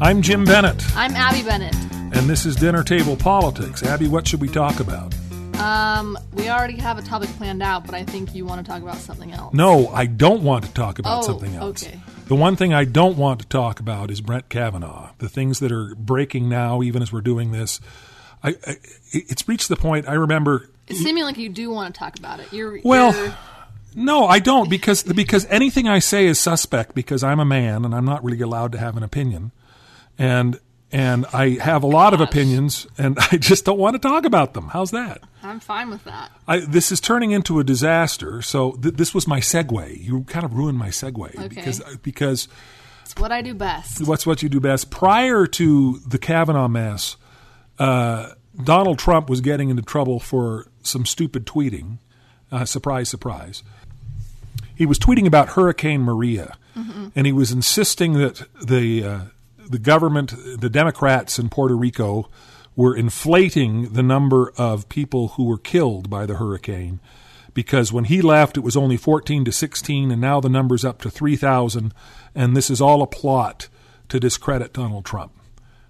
I'm Jim Bennett, I'm Abby Bennett. and this is Dinner Table Politics. Abby, what should we talk about? Um, we already have a topic planned out, but I think you want to talk about something else. No, I don't want to talk about Oh, something else. okay. The one thing I don't want to talk about is Brett Kavanaugh. The things that are breaking now, even as we're doing this. I, I it's reached the point. I remember. It's seeming like you do want to talk about it. You're Well, you're- No, I don't because because anything I say is suspect because I'm a man and I'm not really allowed to have an opinion, and and I have a lot of opinions and I just don't want to talk about them. How's that? I'm fine with that. I, this is turning into a disaster. So th- this was my segue. You kind of ruined my segue Okay. because because It's what I do best. what's what you do best. Prior to the Kavanaugh mess, uh, Donald Trump was getting into trouble for some stupid tweeting. Uh, surprise, surprise. He was tweeting about Hurricane Maria, and he was insisting that the uh, the government, the Democrats in Puerto Rico, were inflating the number of people who were killed by the hurricane because when he left it was only 14 to 16 and now the number's up to 3,000 and this is all a plot to discredit Donald Trump.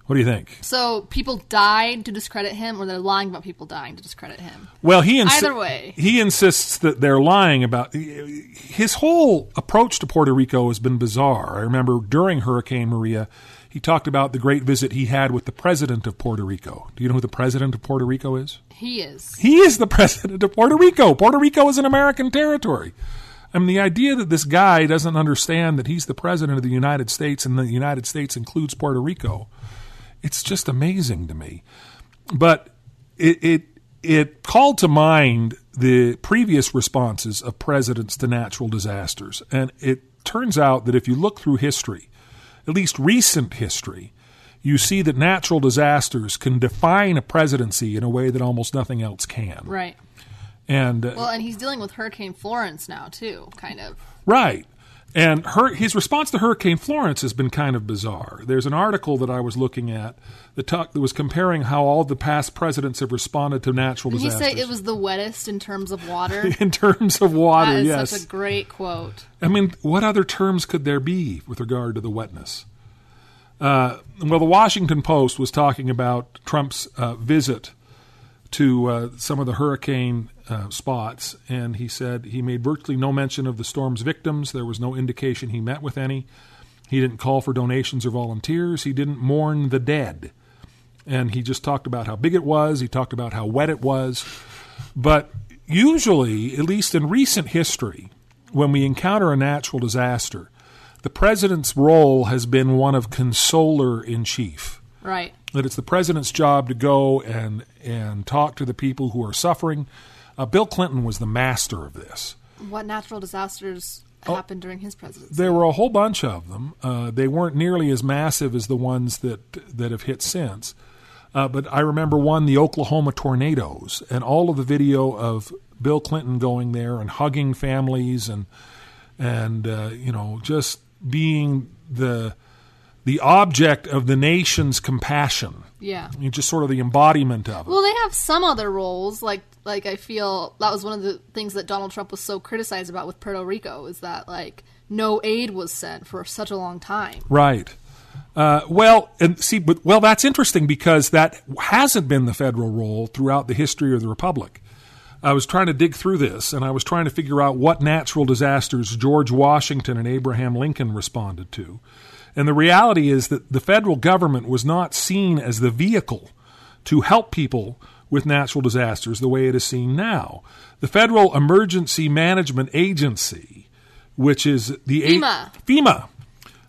What do you think? So people died to discredit him, or they're lying about people dying to discredit him. Well, he Either way. he insists that they're lying about his whole approach to Puerto Rico has been bizarre. I remember during Hurricane Maria, he talked about the great visit he had with the president of Puerto Rico. Do you know who the president of Puerto Rico is? He is. He is the president of Puerto Rico. Puerto Rico is an American territory. I mean, the idea that this guy doesn't understand that he's the president of the United States and the United States includes Puerto Rico, it's just amazing to me. But it it it called to mind the previous responses of presidents to natural disasters, and it turns out that if you look through history, at least recent history, you see that natural disasters can define a presidency in a way that almost nothing else can. Right. And uh, Well, and he's dealing with Hurricane Florence now too, kind of. Right. And her, his response to Hurricane Florence has been kind of bizarre. There's an article that I was looking at that, talk, that was comparing how all the past presidents have responded to natural Did he disasters. say it was the wettest in terms of water? in terms of water, that is yes. such a great quote. I mean, what other terms could there be with regard to the wetness? Uh, well, the Washington Post was talking about Trump's uh, visit to uh, some of the hurricane uh, spots, and he said he made virtually no mention of the storm's victims. There was no indication he met with any. He didn't call for donations or volunteers. He didn't mourn the dead. And he just talked about how big it was. He talked about how wet it was. But usually, at least in recent history, when we encounter a natural disaster, the president's role has been one of consoler in chief. Right. That it's the president's job to go and and talk to the people who are suffering. Uh, Bill Clinton was the master of this. What natural disasters happened during his presidency? There were a whole bunch of them. Uh, they weren't nearly as massive as the ones that that have hit since. Uh, but I remember one, the Oklahoma tornadoes, and all of the video of Bill Clinton going there and hugging families and and uh, you know just being the the object of the nation's compassion. yeah. Just sort of the embodiment of it. Well, they have some other roles. Like, like I feel that was one of the things that Donald Trump was so criticized about with Puerto Rico is that like no aid was sent for such a long time. Right. Uh, well, and see, but well, that's interesting because that hasn't been the federal role throughout the history of the republic. I was trying to dig through this, and I was trying to figure out what natural disasters George Washington and Abraham Lincoln responded to, And the reality is that the federal government was not seen as the vehicle to help people with natural disasters the way it is seen now. The Federal Emergency Management Agency, which is the a- FEMA. FEMA.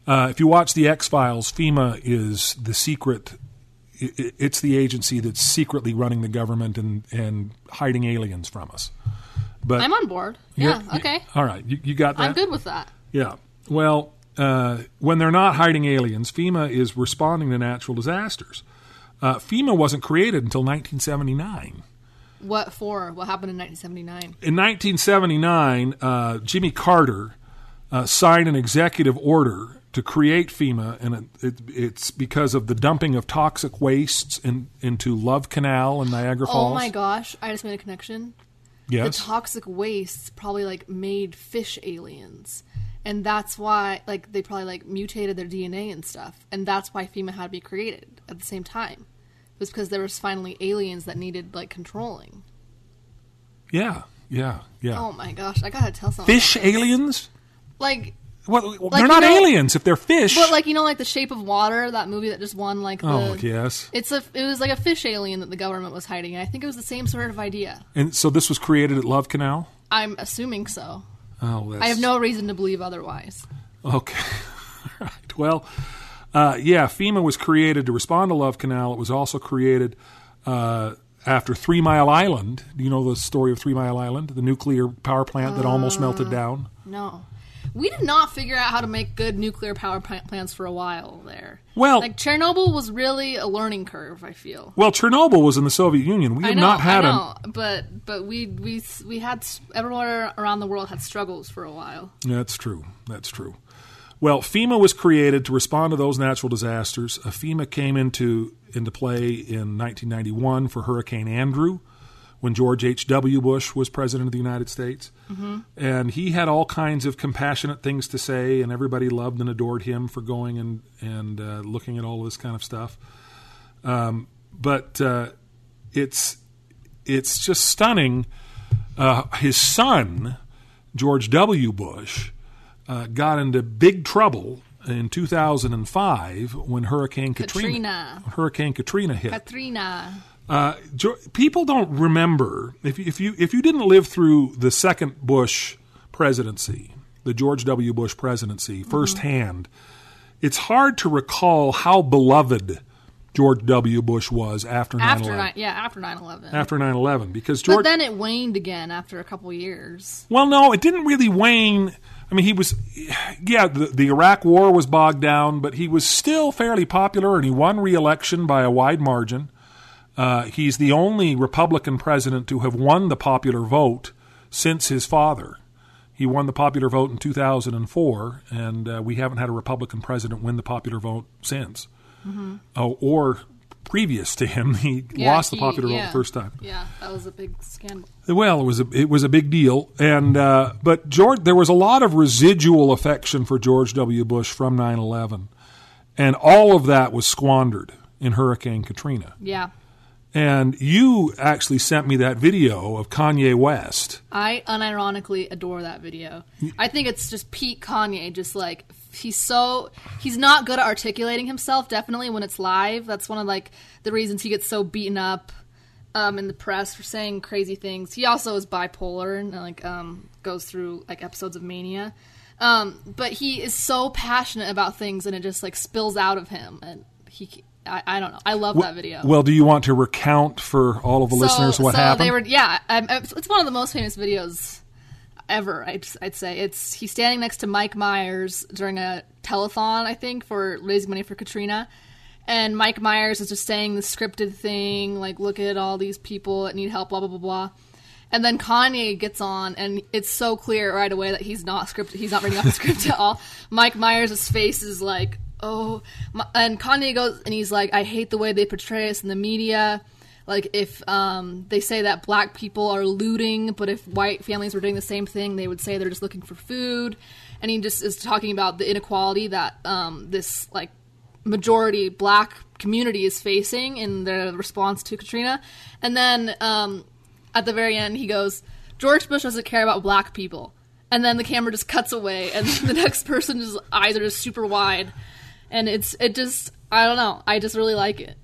Uh, if you watch the X Files, FEMA is the secret. It's the agency that's secretly running the government and, and hiding aliens from us. But I'm on board. Yeah, okay. all right, you, you got that. I'm good with that. Yeah. Well, uh, when they're not hiding aliens, FEMA is responding to natural disasters. Uh, FEMA wasn't created until 1979. What for? What happened in 1979? In 1979, uh, Jimmy Carter uh, signed an executive order to create FEMA, and it, it, it's because of the dumping of toxic wastes in, into Love Canal and Niagara Falls. Oh my gosh, I just made a connection. Yes. The toxic wastes probably like made fish aliens. And that's why like they probably like mutated their DNA and stuff. And that's why FEMA had to be created at the same time. Was because there was finally aliens that needed like controlling. yeah. Yeah. Yeah. Oh my gosh, I gotta tell something. Fish aliens? Like Well, they're you not know- aliens if they're fish. but like you know like the shape of water, that movie that just won like the oh, yes. It's a it was like a fish alien that the government was hiding. I think it was the same sort of idea. And so this was created at Love Canal? I'm assuming so. Oh, that's, I have no reason to believe otherwise. Okay. All right. Well, uh, yeah, FEMA was created to respond to Love Canal. It was also created uh, after Three Mile Island. Do you know the story of Three Mile Island, the nuclear power plant that almost melted down? No. We did not figure out how to make good nuclear power plant plants for a while there. Well- like Chernobyl was really a learning curve. I feel. Well, Chernobyl was in the Soviet Union. We have know, not had I a but but we we we had everywhere around the world had struggles for a while. That's true. That's true. Well, FEMA was created to respond to those natural disasters. Uh, FEMA came into into play in 1991 for Hurricane Andrew, when George H. W. Bush was president of the United States, and he had all kinds of compassionate things to say, and everybody loved and adored him for going and and uh, looking at all this kind of stuff. Um, but uh, it's it's just stunning. Uh, his son, George W. Bush, uh, got into big trouble in 2005 when Hurricane Katrina, Katrina. Hurricane Katrina hit. Katrina. Uh, people don't remember if you, if you if you didn't live through the second Bush presidency, the George W. Bush presidency firsthand. It's hard to recall how beloved George W. Bush was after 9/11. After nine, yeah, after 9-11. after 9/11 because but George then it waned again after a couple years. Well, no, it didn't really wane. I mean, he was, yeah, the, the Iraq War was bogged down, but he was still fairly popular, and he won re-election by a wide margin. Uh, he's the only Republican president to have won the popular vote since his father. He won the popular vote in 2004, and uh, we haven't had a Republican president win the popular vote since. Oh, or previous to him, he. Yeah, lost the popular vote yeah. the first time. Yeah, that was a big scandal. Well, it was a it was a big deal, and uh, but George, there was a lot of residual affection for George W. Bush from 9/11, and all of that was squandered in Hurricane Katrina. Yeah. And you actually sent me that video of Kanye West. I unironically adore that video. I think it's just peak Kanye, just like he's so he's not good at articulating himself. Definitely when it's live, that's one of like the reasons he gets so beaten up um, in the press for saying crazy things. He also is bipolar and like um, goes through like episodes of mania. Um, but he is so passionate about things, and it just like spills out of him, and he. I, I don't know. I love that video. Well, do you want to recount for all of the listeners what so happened? Were, yeah, um, it's one of the most famous videos ever. I'd, I'd say it's he's standing next to Mike Myers during a telethon, I think, for raising money for Katrina. And Mike Myers is just saying the scripted thing, like, look at all these people that need help, blah blah blah blah. And then Kanye gets on, and it's so clear right away that he's not scripted. He's not reading off the script at all. Mike Myers' face is like, oh, and Kanye goes and he's like, I hate the way they portray us in the media. Like if um, they say that black people are looting, but if white families were doing the same thing, they would say they're just looking for food. And he just is talking about the inequality that um, this like majority black community is facing in the response to Katrina. And then um, at the very end, he goes, George Bush doesn't care about black people. And then the camera just cuts away, and the next person's eyes are just super wide. and it's it just I don't know. I just really like it.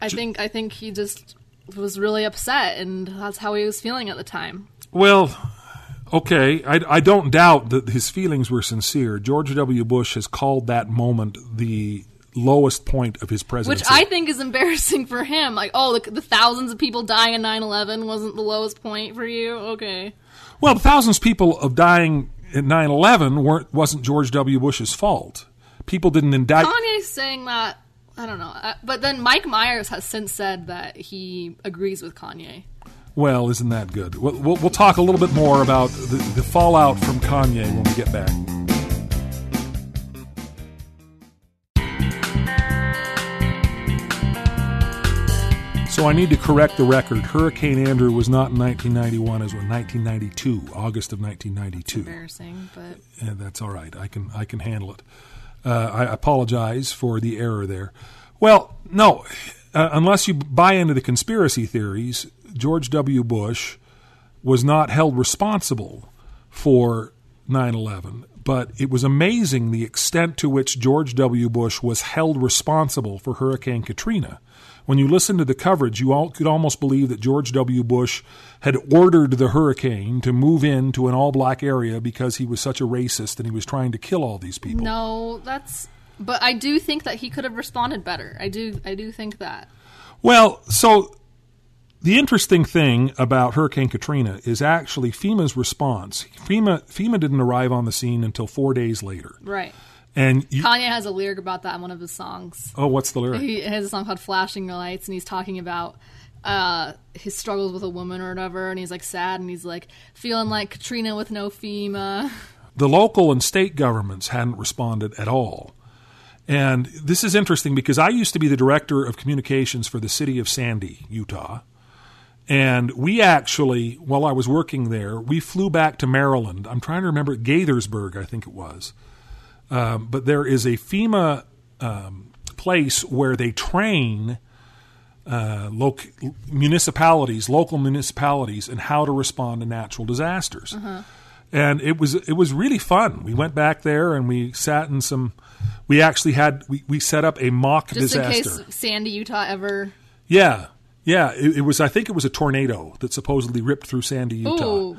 I, think I think he just was really upset, and that's how he was feeling at the time. Well, okay, I, I don't doubt that his feelings were sincere. George W. Bush has called that moment the lowest point of his presidency. Which I think is embarrassing for him. Like, oh, the, the thousands of people dying in 9 11 wasn't the lowest point for you? Okay. Well, the thousands of people of dying at 9 11 weren't wasn't George W. Bush's fault. People didn't indict. Kanye's saying that. I don't know. Uh, but then Mike Myers has since said that he agrees with Kanye. Well, isn't that good? We'll, we'll, we'll talk a little bit more about the, the fallout from Kanye when we get back. So I need to correct the record. Hurricane Andrew was not in 1991; it was in 1992, August of 1992. Embarrassing, but And that's all right. I can I can handle it. Uh, I apologize for the error there. Well, no, uh, unless you buy into the conspiracy theories, George W. Bush was not held responsible for 9/11. But it was amazing the extent to which George W. Bush was held responsible for Hurricane Katrina. When you listen to the coverage, you all could almost believe that George W. Bush had ordered the hurricane to move into an all black area because he was such a racist and he was trying to kill all these people. no, that's. But I do think that he could have responded better. I do. I do think that. Well, so the interesting thing about Hurricane Katrina is actually FEMA's response. FEMA FEMA didn't arrive on the scene until four days later, Right. And you, Kanye has a lyric about that in one of his songs. oh, what's the lyric? He has a song called "Flashing the Lights," and he's talking about uh, his struggles with a woman or whatever, and he's like sad, and he's like feeling like Katrina with no FEMA. the local and state governments hadn't responded at all. And this is interesting because I used to be the director of communications for the city of Sandy, Utah. And we actually, while I was working there, we flew back to Maryland. I'm trying to remember Gaithersburg, I think it was. Um, but there is a FEMA um, place where they train uh, loc- municipalities, local municipalities, and how to respond to natural disasters. And it was it was really fun. We went back there and we sat in some. We actually had we, we set up a mock Just disaster. in case Sandy, Utah ever. Yeah, yeah. It, it was. I think it was a tornado that supposedly ripped through Sandy, Utah Ooh,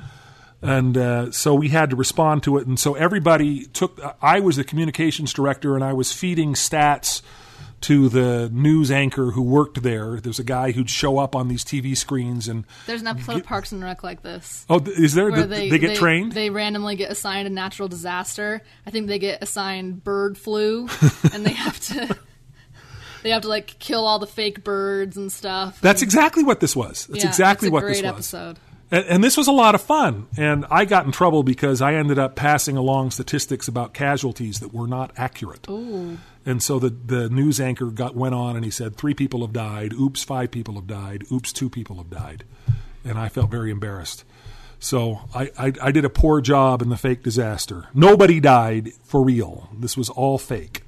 and uh, so we had to respond to it. And so everybody took. I was the communications director, and I was feeding stats to the news anchor who worked there. There's a guy who'd show up on these TV screens, and there's an episode of Parks and Rec like this. oh, is there? Where They, they, get trained. They randomly get assigned a natural disaster. I think they get assigned bird flu, and they have to they have to like kill all the fake birds and stuff. That's exactly what this was. That's Yeah, exactly what great this was. episode. And, and this was a lot of fun. And I got in trouble because I ended up passing along statistics about casualties that were not accurate. Ooh. And so the, the news anchor got went on and he said three people have died. Oops, five people have died. Oops, two people have died. And I felt very embarrassed. So I, I, I did a poor job in the fake disaster. Nobody died for real. This was all fake.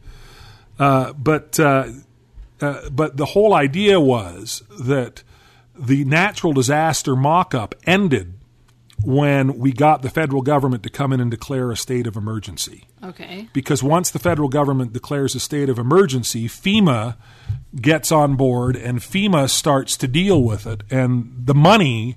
Uh, but uh, uh, but the whole idea was that the natural disaster mock-up ended when we got the federal government to come in and declare a state of emergency Okay. because once the federal government declares a state of emergency, FEMA gets on board and FEMA starts to deal with it, and the money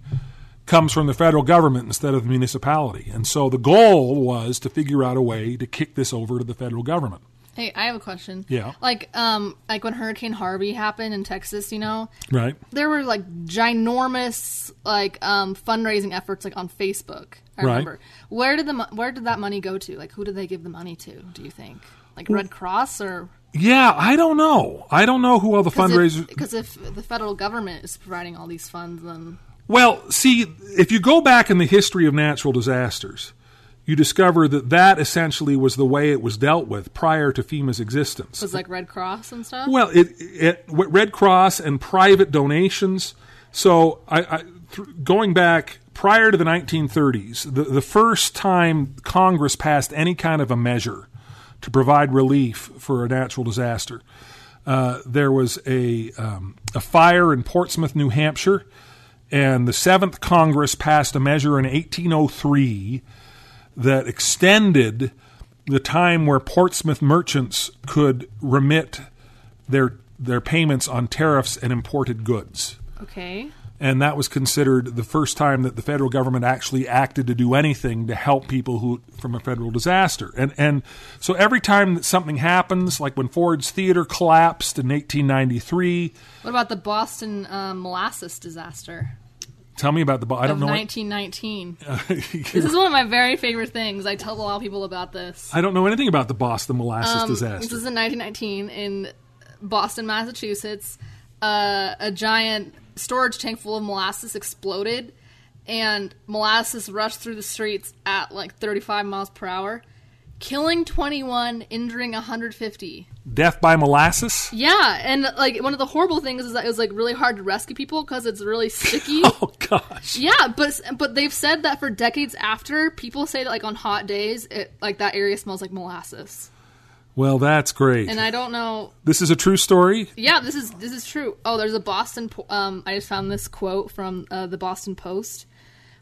comes from the federal government instead of the municipality. And so the goal was to figure out a way to kick this over to the federal government. Hey, I have a question. Yeah. Like, um, like when Hurricane Harvey happened in Texas, you know, Right? there were like ginormous like um fundraising efforts like on Facebook. I Right. remember. Where did the mo- where did that money go to? Like, who did they give the money to? Do you think? Like Red Cross or Yeah, I don't know. I don't know who all the fundraisers. Because if, the federal government is providing all these funds, then Well, see, if you go back in the history of natural disasters, you discover that that essentially was the way it was dealt with prior to FEMA's existence. It was like Red Cross and stuff. Well, it, it Red Cross and private donations. So, I, I th- going back prior to the 1930s, the, the first time Congress passed any kind of a measure to provide relief for a natural disaster, uh, there was a um, a fire in Portsmouth, New Hampshire, and the Seventh Congress passed a measure in 1803 that extended the time where Portsmouth merchants could remit their their payments on tariffs and imported goods. Okay. And that was considered the first time that the federal government actually acted to do anything to help people who from a federal disaster. And and so every time that something happens, like when Ford's Theater collapsed in 1893, What about the Boston um, molasses disaster tell me about the. I don't know. what- 1919? this is one of my very favorite things. I tell a lot of people about this. I don't know anything about the Boston molasses Um, disaster. This is in 1919 in Boston, Massachusetts. Uh, a giant storage tank full of molasses exploded, and molasses rushed through the streets at like 35 miles per hour, killing 21, injuring 150. Death by molasses. Yeah, and like one of the horrible things is that it was like really hard to rescue people because it's really sticky. Oh gosh. Yeah, but but they've said that for decades after, people say that like on hot days, it like that area smells like molasses. Well, that's great. And I don't know. this is a true story. Yeah, this is this is true. Oh, there's a Boston. po- Um, I just found this quote from uh, the Boston Post.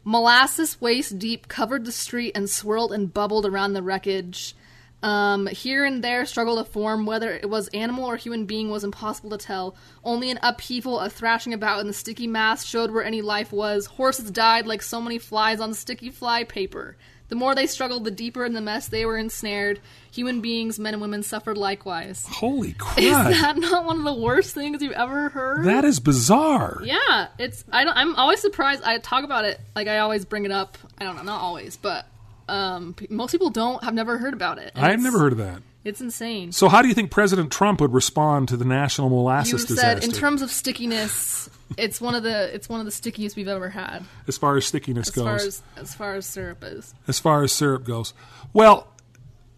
Molasses waist deep covered the street and swirled and bubbled around the wreckage. Um, here and there struggled to form. Whether it was animal or human being was impossible to tell. Only an upheaval, a thrashing about in the sticky mass showed where any life was. Horses died like so many flies on sticky fly paper. The more they struggled, the deeper in the mess they were ensnared. Human beings, men and women, suffered likewise. Holy crap! Is that not one of the worst things you've ever heard? that is bizarre. yeah, it's. I don't, I'm always surprised. I talk about it like I always bring it up. I don't know, not always, but um, most people don't have never heard about it. I've never heard of that. It's insane. So, how do you think President Trump would respond to the national You molasses said disaster? in terms of stickiness, it's one of the it's one of the stickiest we've ever had as far as stickiness as goes, far as as far as syrup is. as far as syrup goes. Well,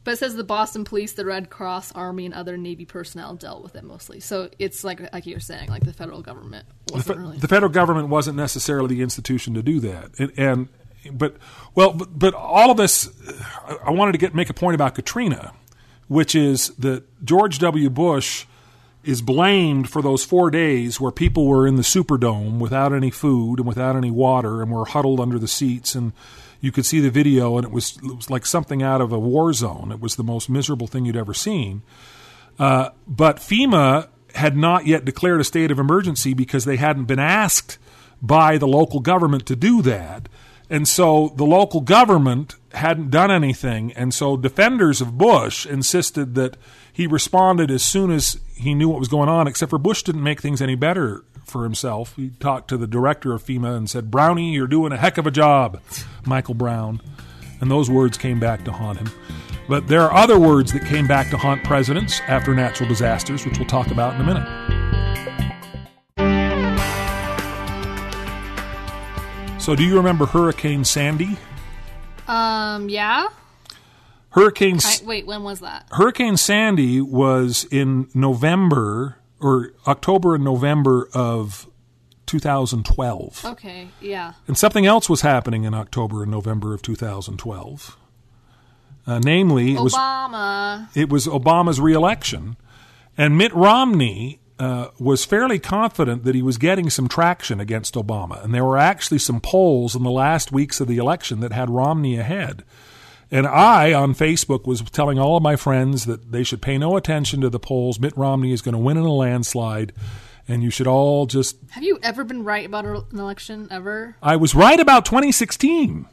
But it says the Boston Police, the Red Cross, Army, and other Navy personnel dealt with it mostly. So it's like like you're saying, like the federal government the, wasn't fe- really. the federal government wasn't necessarily the institution to do that, and, and but well, but, but all of this, I- I wanted to get make a point about Katrina, which is that George W. Bush is blamed for those four days where people were in the Superdome without any food and without any water and were huddled under the seats and you could see the video and it was, it was like something out of a war zone. It was the most miserable thing you'd ever seen. Uh, but FEMA had not yet declared a state of emergency because they hadn't been asked by the local government to do that. And so the local government hadn't done anything. And so defenders of Bush insisted that he responded as soon as he knew what was going on, except for Bush didn't make things any better for himself. He talked to the director of FEMA and said, Brownie, you're doing a heck of a job, Michael Brown. And those words came back to haunt him. But there are other words that came back to haunt presidents after natural disasters, which we'll talk about in a minute. So, do you remember Hurricane Sandy? um, yeah. Hurricane I, wait, when was that? Hurricane Sandy was in November or October and November of 2012. Okay, yeah. And something else was happening in October and November of 2012. Uh, namely, it was Obama. it was Obama's reelection, and Mitt Romney uh, was fairly confident that he was getting some traction against Obama, and there were actually some polls in the last weeks of the election that had Romney ahead. And I, on Facebook, was telling all of my friends that they should pay no attention to the polls. Mitt Romney is going to win in a landslide, and you should all just. Have you ever been right about an election ever? I was right about 2016,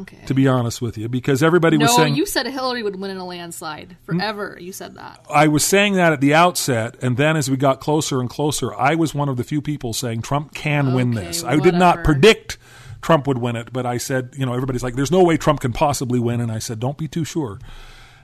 Okay. to be honest with you, because everybody was no, saying. you said Hillary would win in a landslide forever. You said that. I was saying that at the outset, and then as we got closer and closer, I was one of the few people saying Trump can win Okay, this. I did not predict Trump would win it, but I said, you know, everybody's like, there's no way Trump can possibly win. And I said, don't be too sure.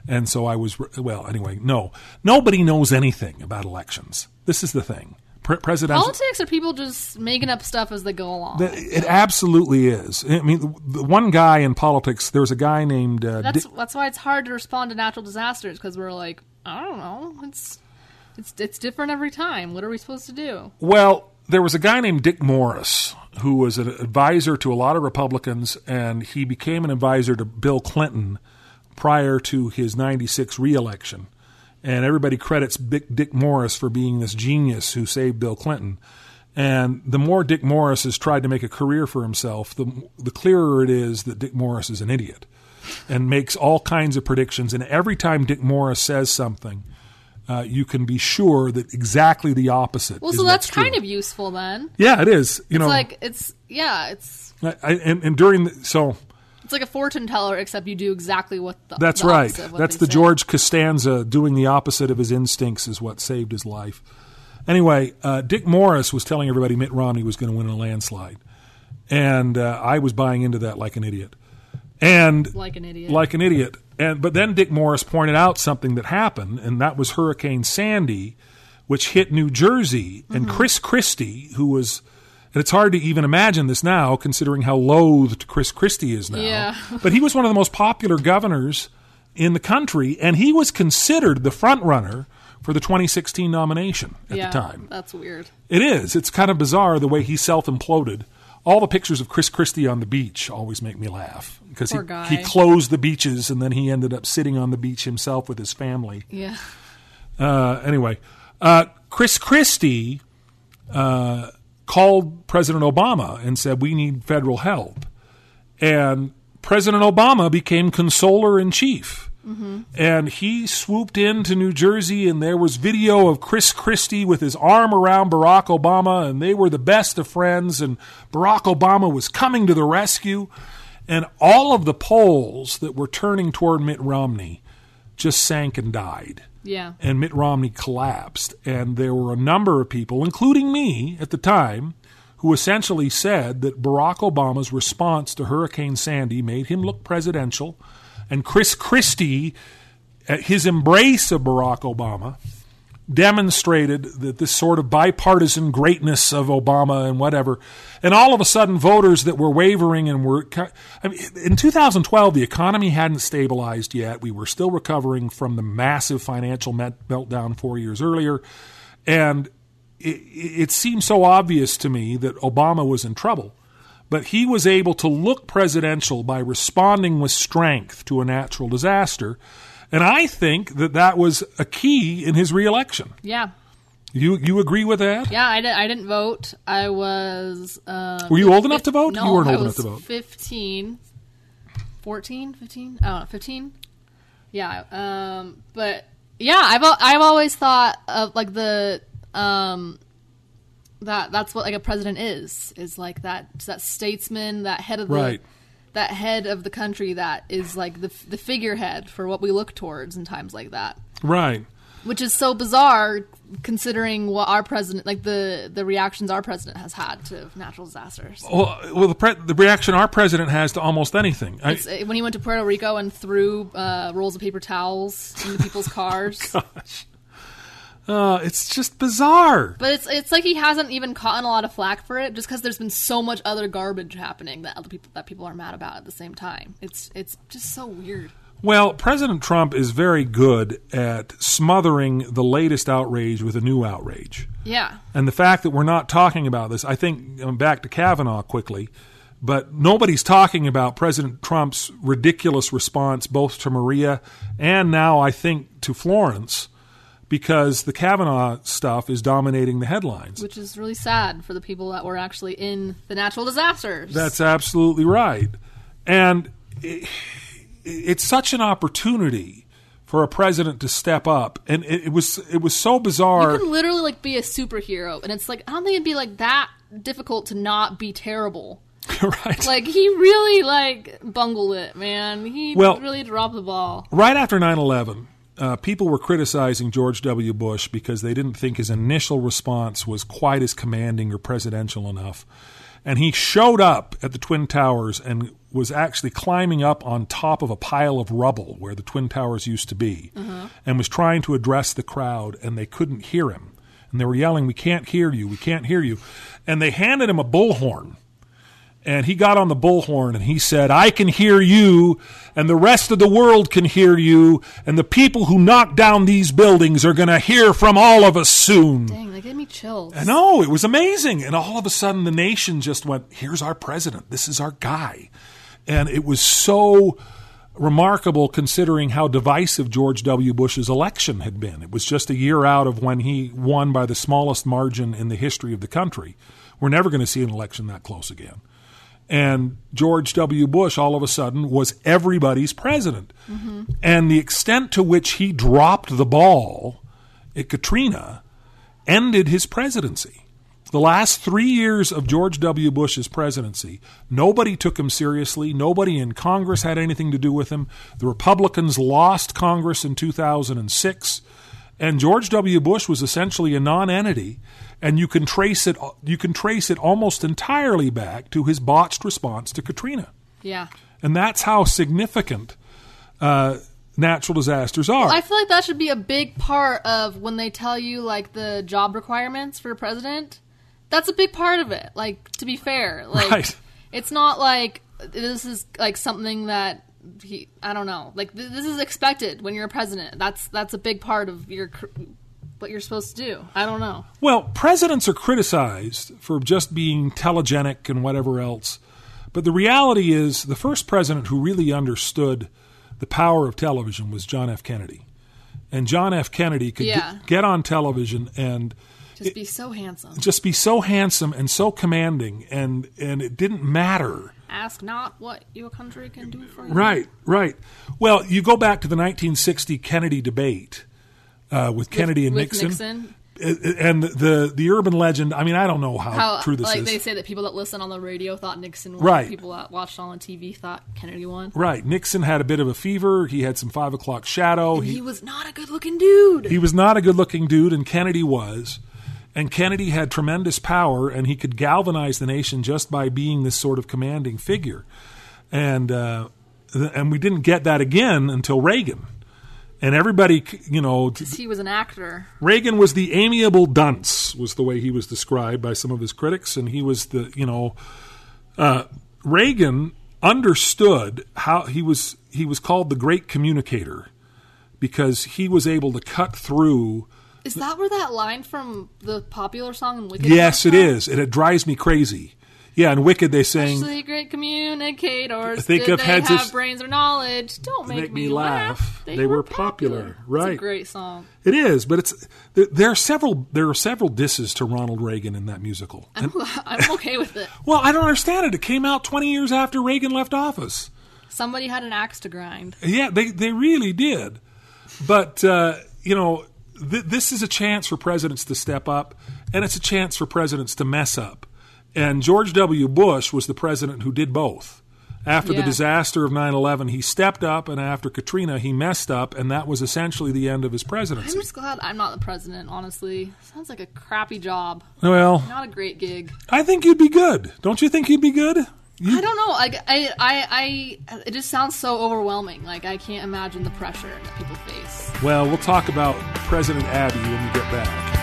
And so I was, well, anyway, no. Nobody knows anything about elections. This is the thing. Pre- presidential. Politics are people just making up stuff as they go along. It absolutely is. I mean, the, the one guy in politics, there was a guy named. Uh, that's Dick- that's why it's hard to respond to natural disasters because we're like, I don't know, it's it's it's different every time. What are we supposed to do? Well, there was a guy named Dick Morris who was an advisor to a lot of Republicans, and he became an advisor to Bill Clinton prior to his 96 reelection. And everybody credits Dick, Dick Morris for being this genius who saved Bill Clinton. And the more Dick Morris has tried to make a career for himself, the, the clearer it is that Dick Morris is an idiot. and makes all kinds of predictions. And every time Dick Morris says something, uh, you can be sure that exactly the opposite. Well, so that's kind of useful then. yeah, it is. You It's know, like it's yeah, it's I, I- and, and during the, so it's like a fortune teller, except you do exactly what the That's the right. That's the say. George Costanza doing the opposite of his instincts is what saved his life. Anyway, uh, Dick Morris was telling everybody Mitt Romney was going to win in a landslide, and uh, I was buying into that like an idiot. And like an idiot. like an idiot. And but then Dick Morris pointed out something that happened, and that was Hurricane Sandy, which hit New Jersey. And Mm-hmm. Chris Christie, who was, and it's hard to even imagine this now, considering how loathed Chris Christie is now. Yeah. but he was one of the most popular governors in the country, and he was considered the front runner for the 2016 nomination at yeah, the time. that's weird. It is. It's kind of bizarre the way he self imploded. All the pictures of Chris Christie on the beach always make me laugh because he, guy. he closed the beaches and then he ended up sitting on the beach himself with his family. Yeah, Uh, anyway, uh, Chris Christie uh, called President Obama and said, We need federal help. And President Obama became consoler in chief. Mm-hmm. And he swooped into New Jersey, and there was video of Chris Christie with his arm around Barack Obama, and they were the best of friends. And Barack Obama was coming to the rescue. And all of the polls that were turning toward Mitt Romney just sank and died yeah. and Mitt Romney collapsed. And there were a number of people, including me at the time, who essentially said that Barack Obama's response to Hurricane Sandy made him look presidential. And Chris Christie, his embrace of Barack Obama, demonstrated that this sort of bipartisan greatness of Obama and whatever, and all of a sudden voters that were wavering and were, I mean, in 2012 the economy hadn't stabilized yet. We were still recovering from the massive financial meltdown four years earlier, and it, it seemed so obvious to me that Obama was in trouble. But he was able to look presidential by responding with strength to a natural disaster. And I think that that was a key in his reelection. Yeah. You you agree with that? Yeah, I, did, I didn't vote. I was. Um, Were you old enough to vote? No, You weren't I old was enough to vote. 15. 14? 15? I don't know. 15? Yeah. Um, but yeah, I've, I've always thought of like the. Um, that that's what like a president is is like that that statesman that head of the Right. That head of the country that is like the the figurehead for what we look towards in times like that Right. which is so bizarre considering what our president like the the reactions our president has had to natural disasters Well, well the, pre- the reaction our president has to almost anything. I, uh, when he went to Puerto Rico and threw uh, rolls of paper towels into people's cars uh, it's just bizarre. but it's it's like he hasn't even caught a lot of flack for it just because there's been so much other garbage happening that other people that people are mad about at the same time it's it's just so weird Well, President Trump is very good at smothering the latest outrage with a new outrage. yeah And the fact that we're not talking about this, I think, um, back to Kavanaugh quickly, but nobody's talking about President Trump's ridiculous response both to Maria and now, I think, to Florence, because the Kavanaugh stuff is dominating the headlines. which is really sad for the people that were actually in the natural disasters That's absolutely right. And it, it's such an opportunity for a president to step up. And it, it was it was so bizarre. You can literally like be a superhero, and it's like I don't think it'd be like that difficult to not be terrible. right. Like he really like bungled it, man. He Well- really dropped the ball. right after 9/11, uh, people were criticizing George W. Bush because they didn't think his initial response was quite as commanding or presidential enough. And he showed up at the Twin Towers and was actually climbing up on top of a pile of rubble where the Twin Towers used to be and was trying to address the crowd, and they couldn't hear him. And they were yelling, We can't hear you, we can't hear you. And they handed him a bullhorn and he got on the bullhorn and he said, I can hear you, and the rest of the world can hear you, and the people who knock down these buildings are going to hear from all of us soon. Dang, that gave me chills. I know, it was amazing. And all of a sudden, the nation just went, Here's our president. This is our guy. And it was so remarkable considering how divisive George W. Bush's election had been. It was just a year out of when he won by the smallest margin in the history of the country. We're never going to see an election that close again. And George W. Bush, all of a sudden, was everybody's president. Mm-hmm. And the extent to which he dropped the ball at Katrina ended his presidency. The last three years of George W. Bush's presidency, nobody took him seriously. Nobody in Congress had anything to do with him. The Republicans lost Congress in 2006, and George W. Bush was essentially a non-entity. And you can trace it. You can trace it almost entirely back to his botched response to Katrina, Yeah. and that's how significant uh, natural disasters are. I feel like that should be a big part of when they tell you like the job requirements for a president. That's a big part of it. Like to be fair, like Right. it's not like this is like something that he I don't know. Like th- this is expected when you're a president. That's that's a big part of your cr- what you're supposed to do. I don't know. Well, presidents are criticized for just being telegenic and whatever else. But the reality is, the first president who really understood the power of television was John F. Kennedy. And John F. Kennedy could Yeah. get, get on television and Just be so handsome. just be so handsome and so commanding, and, and it didn't matter. Ask not what your country can do for you. Right, right. Well, you go back to the 1960 Kennedy debate uh, with Kennedy and with Nixon. Nixon. Uh, And the the urban legend. I mean, I don't know how, How true this is. like is. they say that people that listen on the radio thought Nixon won. Right. People that watched on TV thought Kennedy won. Right. Nixon had a bit of a fever. He had some five o'clock shadow. He He, was not a good looking dude. he was not a good looking dude, and Kennedy was. And Kennedy had tremendous power, and he could galvanize the nation just by being this sort of commanding figure. And uh, th- and we didn't get that again until Reagan. And everybody, you know, he was an actor. Reagan was the amiable dunce, was the way he was described by some of his critics, and he was the you know, uh, Reagan understood how he was he was called the great communicator because he was able to cut through. Is that where that line from the popular song in Wicked? Yes, it is, and it drives me crazy. Yeah, in Wicked they sang. Actually, great communicators. Think Did of they heads have of- brains or knowledge? Don't make, Make me laugh. They were popular. Right? It's Right. a great song. It is, but it's there, there are several there are several disses to Ronald Reagan in that musical. And- I'm okay with it. well, I don't understand it. It came out twenty years after Reagan left office. Somebody had an axe to grind. Yeah, they they really did. But uh, you know, th- this is a chance for presidents to step up, and it's a chance for presidents to mess up. And George W. Bush was the president who did both. After the disaster of 9/11, he stepped up, and after Katrina, he messed up, and that was essentially the end of his presidency. I'm just glad I'm not the president. Honestly, sounds like a crappy job. Well, Not a great gig. I think you'd be good. Don't you think you'd be good? I don't know. Like I, I, I, it just sounds so overwhelming. Like I can't imagine the pressure that people face. Well, we'll talk about President Abby when we get back.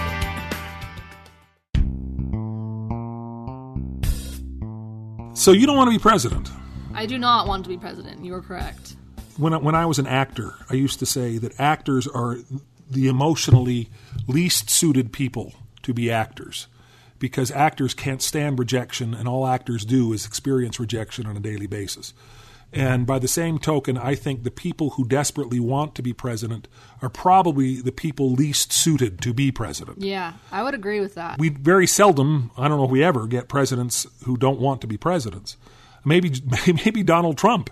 So you don't want to be president. I do not want to be president. You are correct. When I, when I was an actor, I used to say that actors are the emotionally least suited people to be actors because actors can't stand rejection and all actors do is experience rejection on a daily basis. And by the same token, I think the people who desperately want to be president are probably the people least suited to be president. Yeah, I would agree with that. We very seldom, I don't know if we ever, get presidents who don't want to be presidents. Maybe maybe Donald Trump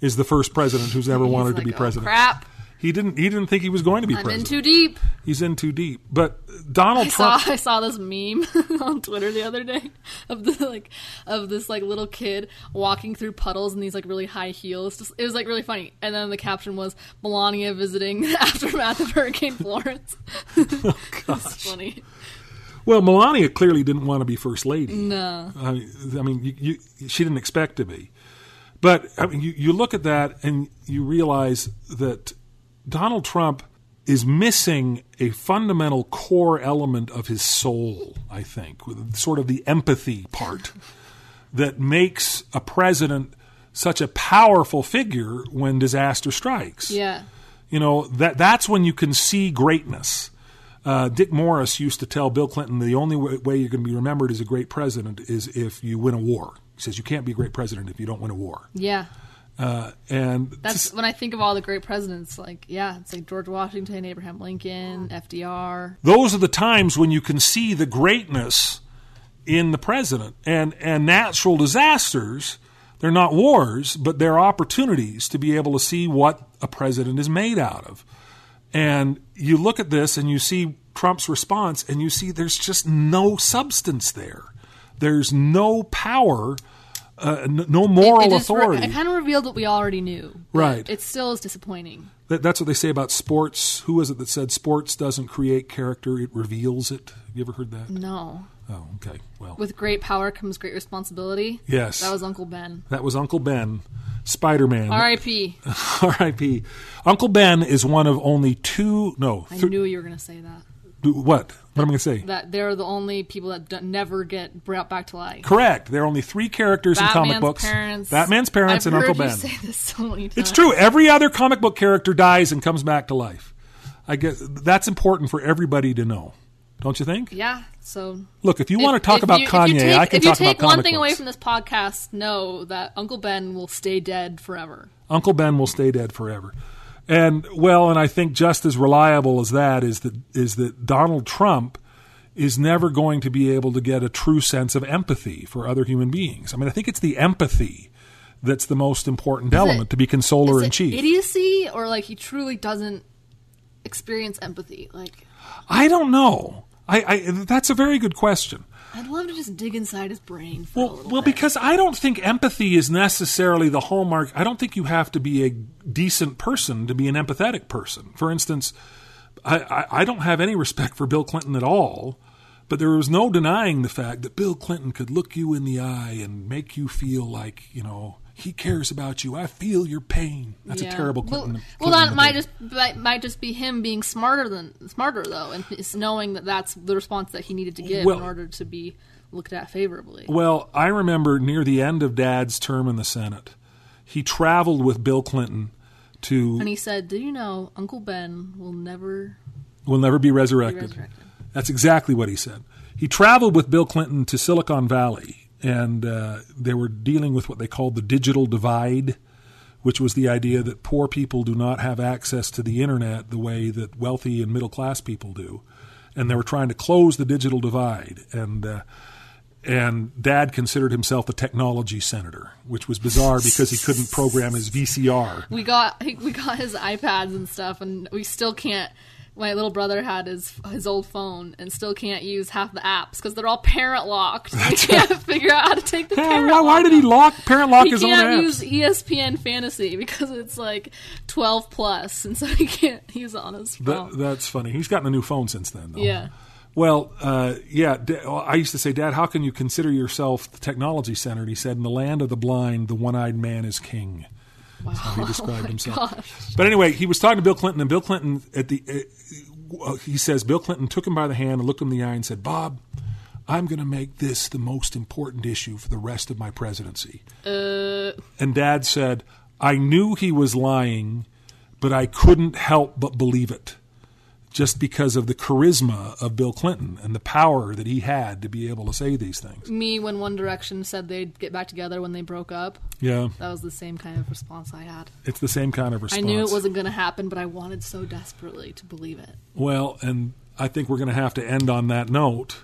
is the first president who's ever He's wanted to be "Oh, president. crap, He didn't he didn't think he was going to be I'm in too deep. He's in too deep. But Donald I saw Trump I saw this meme on Twitter the other day of the like of this like little kid walking through puddles in these like really high heels. Just it was like really funny. And then the caption was Melania visiting the aftermath of Hurricane Florence. Oh, it's funny. Well, Melania clearly didn't want to be first lady. No. I mean, I mean you, you, she didn't expect to be. But I mean, you, you look at that and you realize that Donald Trump is missing a fundamental core element of his soul, I think, sort of the empathy part that makes a president such a powerful figure when disaster strikes. Yeah. You know that that's when you can see greatness. Uh, Dick Morris used to tell Bill Clinton the only way, way you're going to be remembered as a great president is if you win a war. He says you can't be a great president if you don't win a war. Yeah. Uh, and That's when I think of all the great presidents, like yeah, it's like George Washington, Abraham Lincoln, FDR. those are the times when you can see the greatness in the president. And and natural disasters, they're not wars, but they're opportunities to be able to see what a president is made out of. And you look at this and you see Trump's response and you see there's just no substance there. There's no power, uh, n- no moral it, it just re- authority. it kind of revealed what we already knew. Right. It still is disappointing. That, that's what they say about sports. Who was it that said sports doesn't create character, it reveals it? Have you ever heard that? No. Oh, okay. Well, With great power comes great responsibility. Yes. That was Uncle Ben. that was Uncle Ben, Spider Man. R.I.P. R.I.P. Uncle Ben is one of only two. No, I th- knew you were going to say that. what? What am I going to say? That they're the only people that d- never get brought back to life. Correct. There are only three characters in comic Batman's books: parents. Batman's parents I've and heard Uncle you Ben. say this so many times. It's true. Every other comic book character dies and comes back to life. I guess that's important for everybody to know, don't you think? Yeah. So Look, if you want to talk about you- if Kanye, you take, I can if you take one thing away from this podcast, know that Uncle Ben will stay dead forever. Uncle Ben will stay dead forever. And well, and I think just as reliable as that is that is that Donald Trump is never going to be able to get a true sense of empathy for other human beings. I mean, I think it's the empathy that's the most important element to be consoler Is in it chief. idiocy or like he truly doesn't experience empathy? Like I don't know. I, I that's a very good question. I'd love to just dig inside his brain for a Well, well, bit. because I don't think empathy is necessarily the hallmark. I don't think you have to be a decent person to be an empathetic person. For instance, I, I, I don't have any respect for Bill Clinton at all, but there was no denying the fact that Bill Clinton could look you in the eye and make you feel like you know he cares about you. I feel your pain. That's Yeah. a terrible Well, Clinton. well, that might just might, might just be him being smarter than smarter though, and knowing that that's the response that he needed to give Well- in order to be looked at favorably. Well, I remember near the end of Dad's term in the Senate, he traveled with Bill Clinton to And he said, "Do you know Uncle Ben will never will never be be resurrected. resurrected?" That's exactly what he said. He traveled with Bill Clinton to Silicon Valley, and uh, they were dealing with what they called the digital divide, which was the idea that poor people do not have access to the internet the way that wealthy and middle class people do, and they were trying to close the digital divide. And uh, and Dad considered himself a technology senator, which was bizarre because he couldn't program his VCR. We got we got his iPads and stuff, and we still can't. My little brother had his his old phone and still can't use half the apps because they're all parent locked. We can't figure out how to take the parent. why, why did he lock parent lock He his own apps? He can't use ESPN Fantasy because it's like twelve plus, and so he can't use it on his phone. That, that's funny. He's gotten a new phone since then, though. yeah, Well, uh, yeah. I used to say, Dad, how can you consider yourself the technology center? And he said, in the land of the blind, the one-eyed man is king. Wow. That's how he described himself. Gosh. But anyway, he was talking to Bill Clinton, and Bill Clinton at the uh, he says Bill Clinton took him by the hand and looked him in the eye and said, "Bob, I'm going to make this the most important issue for the rest of my presidency." Uh, And Dad said, "I knew he was lying, but I couldn't help but believe it." Just because of the charisma of Bill Clinton and the power that he had to be able to say these things. me, when One Direction said they'd get back together when they broke up, Yeah, that was the same kind of response I had. it's the same kind of response. I knew it wasn't going to happen, but I wanted so desperately to believe it. Well, and I think we're going to have to end on that note.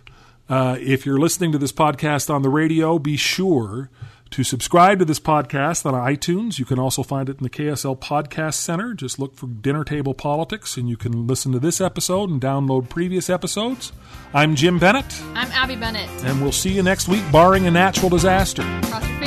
Uh, if you're listening to this podcast on the radio, be sure to subscribe to this podcast on iTunes. You can also find it in the KSL Podcast Center. Just look for Dinner Table Politics, and you can listen to this episode and download previous episodes. I'm Jim Bennett, I'm Abby Bennett. and we'll see you next week, barring a natural disaster. Cross your